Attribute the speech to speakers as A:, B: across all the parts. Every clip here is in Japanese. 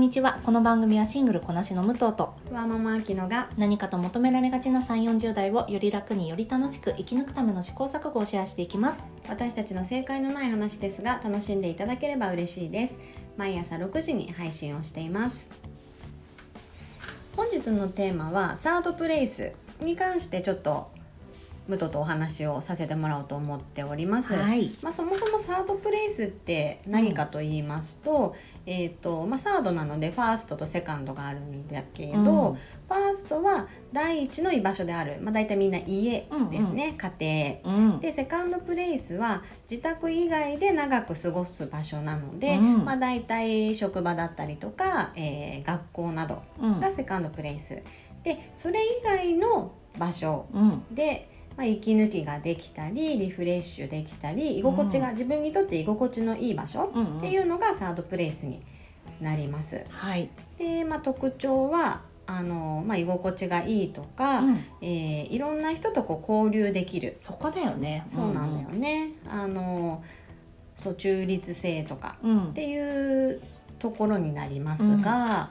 A: んにちは。この番組はシングルこなしの武藤と
B: わーママアキノが
A: 何かと求められがちな3 4 0代をより楽により楽しく生き抜くための試行錯誤をシェアしていきます。
B: 私たちの正解のない話ですが楽しんでいただければ嬉しいです。毎朝6時に配信をしています。本日のテーマはサードプレイスに関してちょっと武藤とお話をさせてもらおうと思っております。
A: はい。
B: まあ、そもそもサードプレイスって何かと言いますと,、えーとまあ、サードなのでファーストとセカンドがあるんだけど、
A: うん。
B: ファーストは第一の居場所である、まあ、大体みんな家ですね、家庭。
A: うん。
B: でセカンドプレイスは自宅以外で長く過ごす場所なので、
A: うん。
B: まあ、大体職場だったりとか、えー学校など
A: うん。
B: がセカンドプレイス。でそれ以外の場所
A: うん。
B: で、まあ、息抜きができたりリフレッシュできたり居心地が、自分にとって居心地のいい場所
A: うん
B: っていうのがサードプレイスになります。
A: はい、
B: で、まあ、特徴はあの、まあ、居心地がいいとか、
A: うん
B: えーいろんな人とこう交流できる
A: そこだよね
B: そうなんだよね。あのそう中立性とか
A: うん、
B: っていうところになりますが、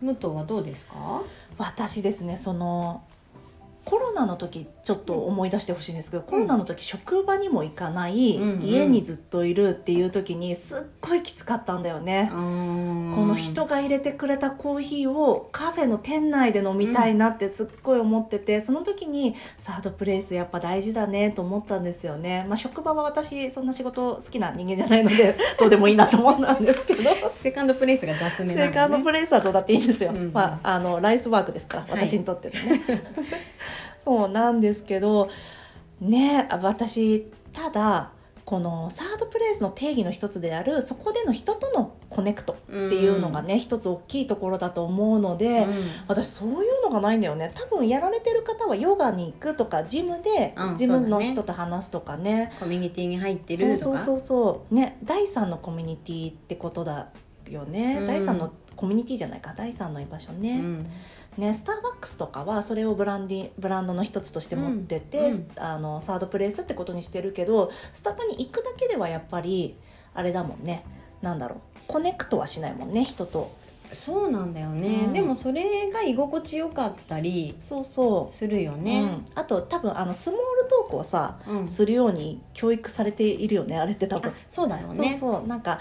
B: 武藤はどうですか？
A: 私ですねそのコロナの時ちょっと思い出してほしいんですけど、コロナの時職場にも行かない、
B: うんうん
A: 家にずっといるっていう時にすっごいきつかったんだよね。
B: こ
A: この人が入れてくれたコーヒーをカフェの店内で飲みたいなってすっごい思ってて、その時にサードプレイスやっぱ大事だねと思ったんですよね。まあ、職場は私そんな仕事好きな人間じゃないので どうでもいいなと思ったんですけど。
B: セカンドプレイスが雑ね。
A: セカンドプレイスはどうだっていいんですよ。
B: うんうん
A: まあ、あのライスワークですから、
B: はい
A: 私にとってのね。そうなんですけど、ね、私ただ。このサードプレイスの定義の一つであるそこでの人とのコネクトっていうのがね、一つ大きいところだと思うので、
B: うん。
A: 私そういうのがないんだよね。多分やられてる方はヨガに行くとかジムで
B: うん
A: ジムの人と話すとかね。
B: コミュニティに入って
A: そう
B: るとか。
A: そうそうそう。ね第三のコミュニティってことだよね、
B: うん。
A: 第三のコミュニティじゃないか第三の居場所ね,、
B: うん。
A: ねスターバックスとかはそれをブランディブランドの一つとして持ってて、
B: うん。うん
A: あのサードプレイスってことにしてるけどスタバに行くだけではやっぱりあれだもんね。なんだろう。コネクトはしないもんね人と。
B: そうなんだよね、
A: うん。
B: でもそれが居心地よかったり
A: そうそう。
B: するよ
A: う
B: ね。
A: ん、あと多分あのスモールトークをさ
B: うん。
A: するように教育されているよねあれって多分。
B: あそうだろう
A: そう
B: ね。
A: そう。なんか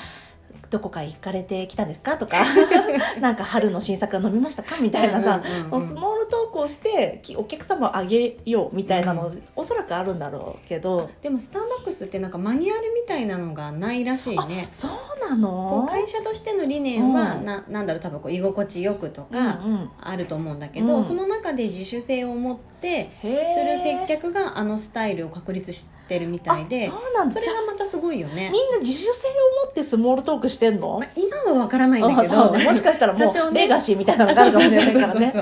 A: どこか行かれてきたんですか？とか なんか春の新作飲みましたか？みたいなさ、
B: うんうんうん
A: そのスモールトークをしてきお客様をあげようみたいなの、
B: う
A: おそらくあるんだろうけど。
B: でもスターバックスってなんかマニュアルみたいなのがないらしいね。
A: そうな
B: こ
A: の
B: う会社としての理念は、
A: うん。
B: ななんだろう多分こう居心地よくとか
A: ん
B: あると思うんだけど、
A: うん。
B: その中で自主性を持って
A: へ
B: する
A: ー
B: 接客があのスタイルを確立してるみたいで
A: あそうなんだ。
B: それがまたすごいよね。
A: み。んな自主性を持ってスモールトークしてんの？
B: まあ、今はわからないんだけど、
A: もしかしたらもうレガシーみたいなのがあるかもしれないからね。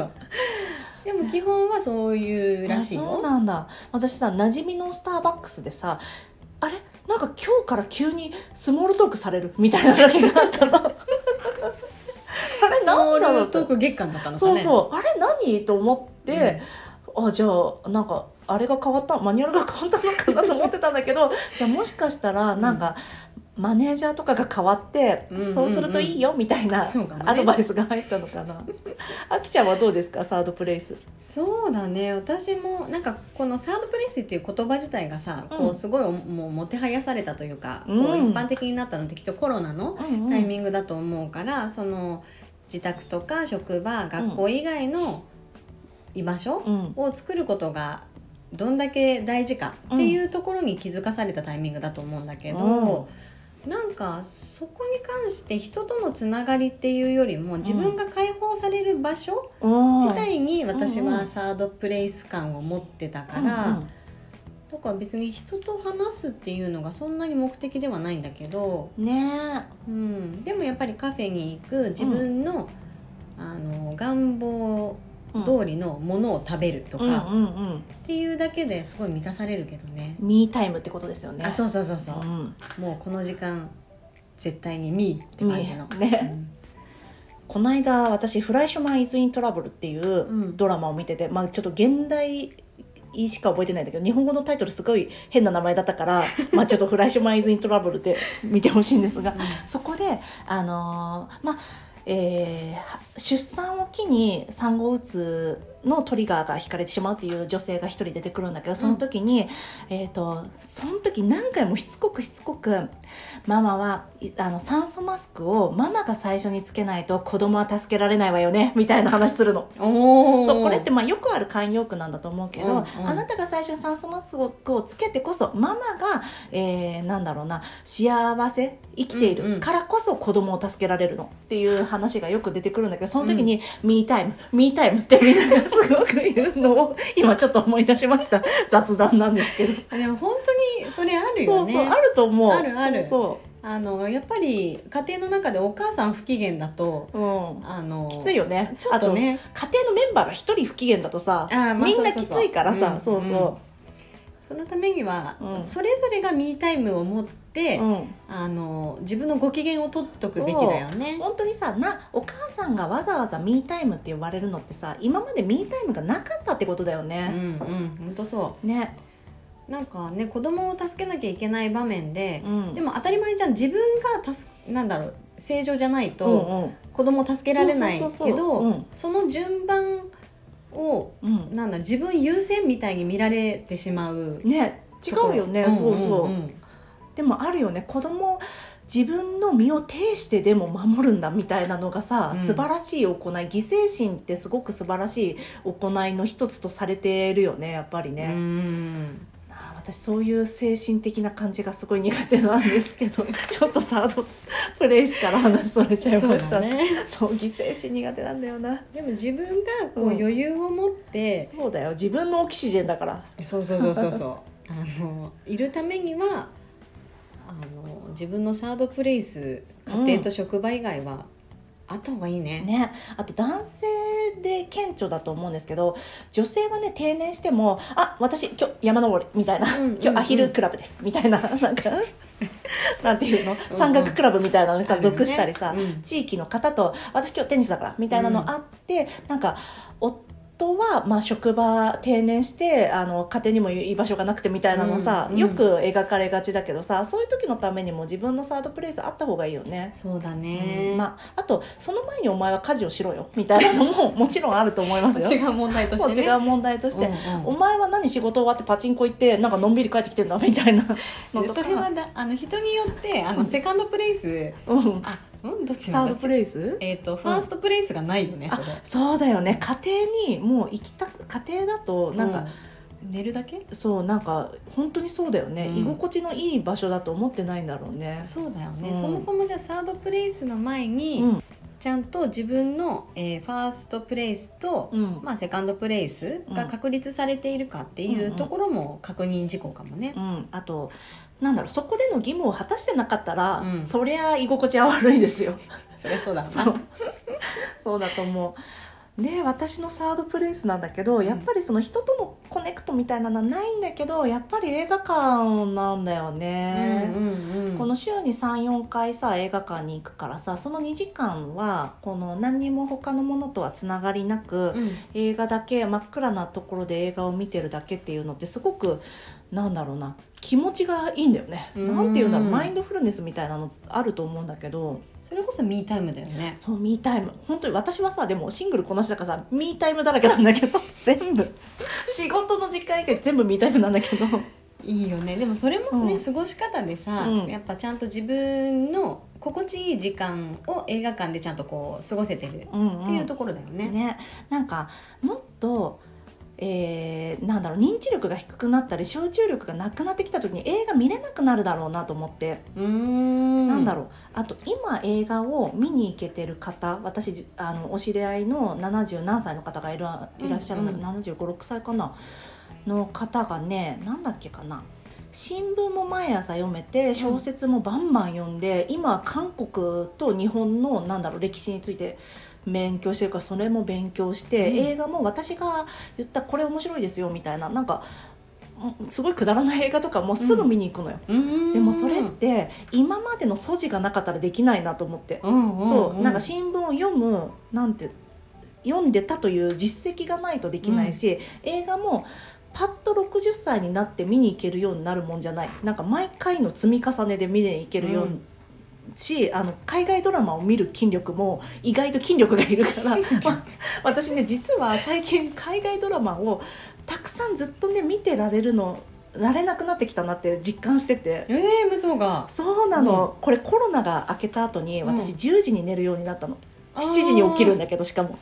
B: でも基本はそういうらしい
A: あそう
B: よ。
A: なんだ。私さ馴染みのスターバックスでさあれ？なんか今日から急にスモールトークされるみたいな時があったの。あれなんだろう
B: ールトーク月間だったのか
A: そう
B: ね。
A: そう。あれ何？と思って、あじゃあなんかあれが変わった？マニュアルが変わったのかなと思ってたんだけどじゃあもしかしたらなんか、マネージャーとかが変わって、
B: うんうんうん。
A: そうするといいよみたいなアドバイスが入ったのかな。あきちゃんはどうですか？サードプレイス。
B: そうだね。私もなんかこのサードプレイスっていう言葉自体がさ、
A: うん。
B: こうすごいもうもてはやされたというか、
A: うん。
B: こう一般的になったのってきっとコロナの
A: うんうん
B: タイミングだと思うから、その自宅とか職場学校以外の居場所
A: うん。
B: を作ることがどんだけ大事かっていうところに気づかされたタイミングだと思うんだけど、なんかそこに関して人とのつながりっていうよりも自分が解放される場所
A: うん
B: 自体に私
A: うんうん。
B: はサードプレイス感を持ってたから、
A: うんうん。
B: だから別に人と話すっていうのがそんなに目的ではないんだけど、
A: ね
B: うん、でもやっぱりカフェに行く自分の,、あの願望通りのものを食べるとか、
A: うん
B: っ
A: うんうん、
B: ていうだけですごい満たされるけどね。
A: me time ってことですよね。
B: あそうそうそうそう、
A: うん
B: もうこの時間絶対に me って感じの。
A: ね。この間私「 Fleishman Is in Trouble」っていう
B: うん。
A: ドラマを見てて、まあちょっと原題しか覚えてないんだけど日本語のタイトルすごい変な名前だったから まあちょっと「フライシュマン・イズ・イン・トラブル」で見てほしいんですが、そこであのーまあえー出産を機に産後うつのトリガーが引かれてしまうっていう女性が一人出てくるんだけどその時に、えっ、とその時何回もしつこくしつこくママはいあの酸素マスクをママが最初につけないと子供は助けられないわよねみたいな話するの。
B: おお
A: そうこれってまあよくある慣用句なんだと思うけど、
B: うんうん。
A: あなたが最初に酸素マスクをつけてこそママが、えーなんだろうな幸せ生きてい
B: うんうん。
A: るからこそ子供を助けられるのっていう話がよく出てくるんだけどその時に「ミータイムミータイム」ってみんながすごく言うのを今ちょっと思い出しました。雑談なんですけど。
B: でも本当にそれある
A: そう
B: よね。
A: そうあると思う。
B: あるある。
A: そ
B: あのやっぱり家庭の中でお母さん不機嫌だと
A: う、うん、
B: あの
A: きついよね。
B: ちょっとね。
A: 家庭のメンバーが一人不機嫌だとさ
B: まあ
A: みんなき
B: そうそうそう。
A: ついからさそう
B: うん。
A: そ
B: そのためには、
A: うん。
B: それぞれがミータイムを持って、
A: う、うん、
B: あの自分のご機嫌を取っとくべきだよね。
A: 本当にさなお母さんがわざわざミータイムって呼ばれるのってさ今までミータイムがなかったってことだよ
B: うん
A: ね。
B: うん本当そ
A: ね、
B: うなんかね子供を助けなきゃいけない場面で
A: う、ん、
B: でも当たり前じゃん自分が助なんだろう正常じゃない
A: うん
B: と
A: うん。
B: 子供を助けられないけど
A: そ
B: の順番を
A: うん。
B: なんだ自分優先みたいに見られてしまう
A: ね違うよね、そうそう、
B: んんん。
A: でもあるよね。子供自分の身を挺してでも守るんだみたいなのがさ、
B: うん。
A: 素晴らしい行い犠牲心ってすごく素晴らしい行いの一つとされてるよねやっぱり
B: う
A: ね、
B: ん。
A: あー私そういう精神的な感じがすごい苦手なんですけど ちょっとサードプレイスから話それちゃいました。
B: そうだね。
A: そう犠牲心苦手なんだよな。
B: でも自分がこう
A: うん
B: 余裕を持って、
A: そうだよ。自分のオキシジェンだから。
B: そうそうそうそうそう。あのいるためにはあの自分のサードプレイス家庭と職場以外はあった方がいいね。
A: ね。あと男性で顕著だと思うんですけど女性はね定年しても「あ私今日山登り」みたいな「
B: うんうんうん。
A: 今日アヒルクラブです」みたいななんか なんていうの？山岳クラブみたいなのにさ、属したりさ、
B: うん。
A: 地域の方と「私今日テニスだから」みたいなのあって、なんか夫はまあ職場定年してあの家庭にも居場所がなくてみたいなのさ、
B: うんうん
A: よく描かれがちだけどさそういう時のためにも自分のサードプレイスあった方がいいよね。
B: そうだ
A: うん
B: ね。
A: まあ、あとその前にお前は家事をしろよみたいなのも もちろんあると思いますよ。
B: 違う問題としてね。
A: 違う問題として、
B: うんうん
A: お前は何仕事終わってパチンコ行ってなんかのんびり帰ってきてんだみたいなのとか
B: それはだあの人によってあのセカンドプレイス
A: うん、
B: あうんどっちなんだ
A: サードプレイス？
B: えっ、とファーストプレイスがないよね、それ。
A: そうだよね。家庭にもう行きたく家庭だとなんか、
B: うん。寝るだけ？
A: そうなんか本当にそうだよね、
B: うん。
A: 居心地のいい場所だと思ってないんだろうね。
B: そうだよね、
A: うん。
B: そもそもじゃあサードプレイスの前に、
A: うん
B: ちゃんと自分の、えーファーストプレイスと、
A: うん。
B: まあ、セカンドプレイスが確立されているかっていうところも確認事項かもね。
A: う。ん、あとなんだろうそこでの義務を果たしてなかったら、
B: うん。
A: そりゃ居心地は悪いですよ。
B: そりゃそうだ
A: そうだと思う。で私のサードプレイスなんだけど、
B: うん。
A: やっぱりその人とのコネクトみたいなのはないんだけどやっぱり映画館なんだよね。
B: うんうんうん、
A: この週に34回さ映画館に行くからさその2時間はこの何にも他のものとはつながりなく、
B: うん。
A: 映画だけ真っ暗なところで映画を見てるだけっていうのってすごくなんだろうな気持ちがいいんだよね。
B: うん。
A: なんていうんだろうマインドフルネスみたいなのあると思うんだけど。
B: それこそミータイムだよね。
A: そうミータイム本当に私はさでもシングルこなしだからさミータイムだらけなんだけど 全部。仕事の時間以外全部ミータイムなんだけど。
B: いいよね。でもそれもね、
A: うん。
B: 過ごし方でさ、
A: うん。
B: やっぱちゃんと自分の心地いい時間を映画館でちゃんとこう過ごせてるっ
A: うん、うん、
B: ていうところだよね。
A: ね。なんかもっとえーなんだろう認知力が低くなったり集中力がなくなってきた時に映画見れなくなるだろうなと思って、
B: うーん。
A: なんだろう。あと今映画を見に行けてる方私あのお知り合いの70何歳の方がいるいらっしゃるんだけど、
B: うん。
A: 7 5 6歳かな。の方がねなんだっけかな。新聞も毎朝読めて小説もバンバン読んで、今韓国と日本のなんだろう歴史について勉強してるからそれも勉強して、
B: うん。
A: 映画も私が言ったこれ面白いですよみたいななんかうんすごいくだらない映画とかもうすぐ見に行くのよ。
B: うーん
A: でもそれって今までの素地がなかったらできないなと思って、
B: うんうん
A: そうなんか新聞を読むなんて読んでたという実績がないとできないし、映画もパッと60歳になって見に行けるようになるもんじゃない。なんか毎回の積み重ねで見に行けるようしあの海外ドラマを見る筋力も意外と筋力がいるから、まあ私ね実は最近海外ドラマをたくさんずっとね見てられるのられなくなってきたなって実感してて。
B: ええ武藤が。
A: そうなの、これコロナが明けた後に私
B: うん。
A: 10時に寝るようになったの、7時に起きるんだけどしかも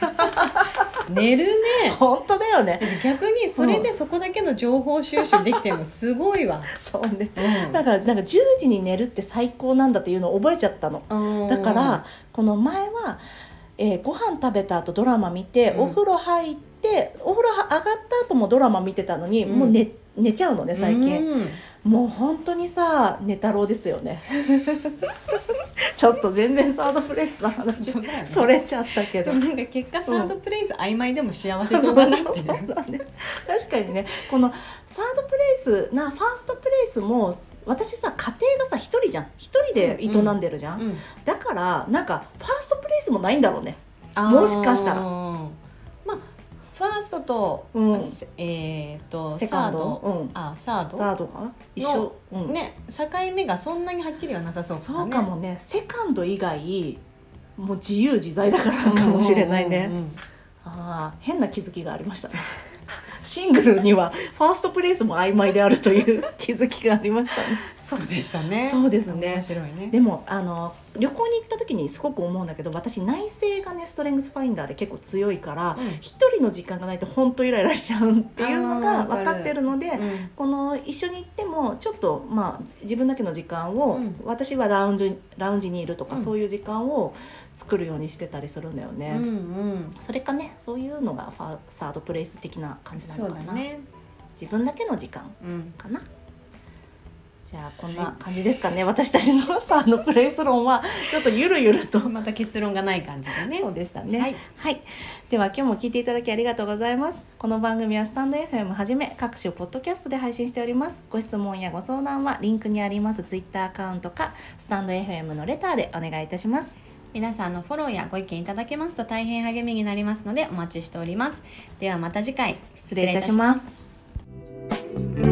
B: 寝るね。
A: 本当だよね。
B: 逆にそれでそこだけの情報収集できてるのすごいわ、
A: そうね。
B: うん。
A: だからなんか10時に寝るって最高なんだっていうのを覚えちゃったの。だからこの前は、えーご飯食べた後ドラマ見て、
B: うん。
A: お風呂入ってお風呂上がった後もドラマ見てたのに、
B: うん。
A: もう寝寝ちゃうのね最近、
B: うん。
A: もう本当にさ寝太郎ですよね。ちょっと全然サードプレイスの話
B: ね。
A: それちゃったけど。
B: なんか結果サードプレイス曖昧でも幸せ
A: そ
B: そううだなって。
A: そうだね。確かにね。このサードプレイスなファーストプレイスも私さ家庭がさ一人じゃん。一人で営んでるじゃん、
B: うん。
A: だからなんかファーストプレイスもないんだろうね。もしかしたら。
B: まあファーストと、
A: うん。
B: せえっ、と
A: セカンド？
B: サード？
A: うん。
B: あサード？
A: サードが？一緒、うん。
B: ね境目がそんなにはっきりはなさそう
A: そうかもね。セカンド以外もう自由自在だからかもしれないね、
B: うんうんうん
A: ああ変な気づきがありましたね。シングルにはファーストプレイスも曖昧であるという気づきがありましたね。
B: そうでしたね。
A: そうですね。
B: 面白いね。
A: でもあの旅行に行った時にすごく思うんだけど私内政がねストレングスファインダーで結構強いから
B: うん。
A: 一、人の時間がないと本当イライラしちゃうっていうのが分かってるので
B: うん。
A: この一緒に行ってもちょっとまあ自分だけの時間を、
B: うん。
A: 私はラウンジラウンジにいるとか、
B: うん。
A: そういう時間を作るようにしてたりするんだよね。
B: うんうん。
A: それかねそういうのがファサードプレイス的な感じな
B: そ
A: のかな、
B: ね。
A: 自分だけの時間
B: うん。
A: かなじゃあこんな感じですかね、私たちのサードプレイス論はちょっとゆるゆると
B: また結論がない感じでね
A: そうでしたね。
B: は
A: はいい、では今日も聞いていただきありがとうございます。この番組はスタンド FM はじめ各種ポッドキャストで配信しております。ご質問やご相談はリンクにありますツイッターアカウントかスタンド FM のレターでお願いいたします。
B: 皆さんのフォローやご意見いただけますと大変励みになりますのでお待ちしておりますではまた次回
A: 失礼いたします。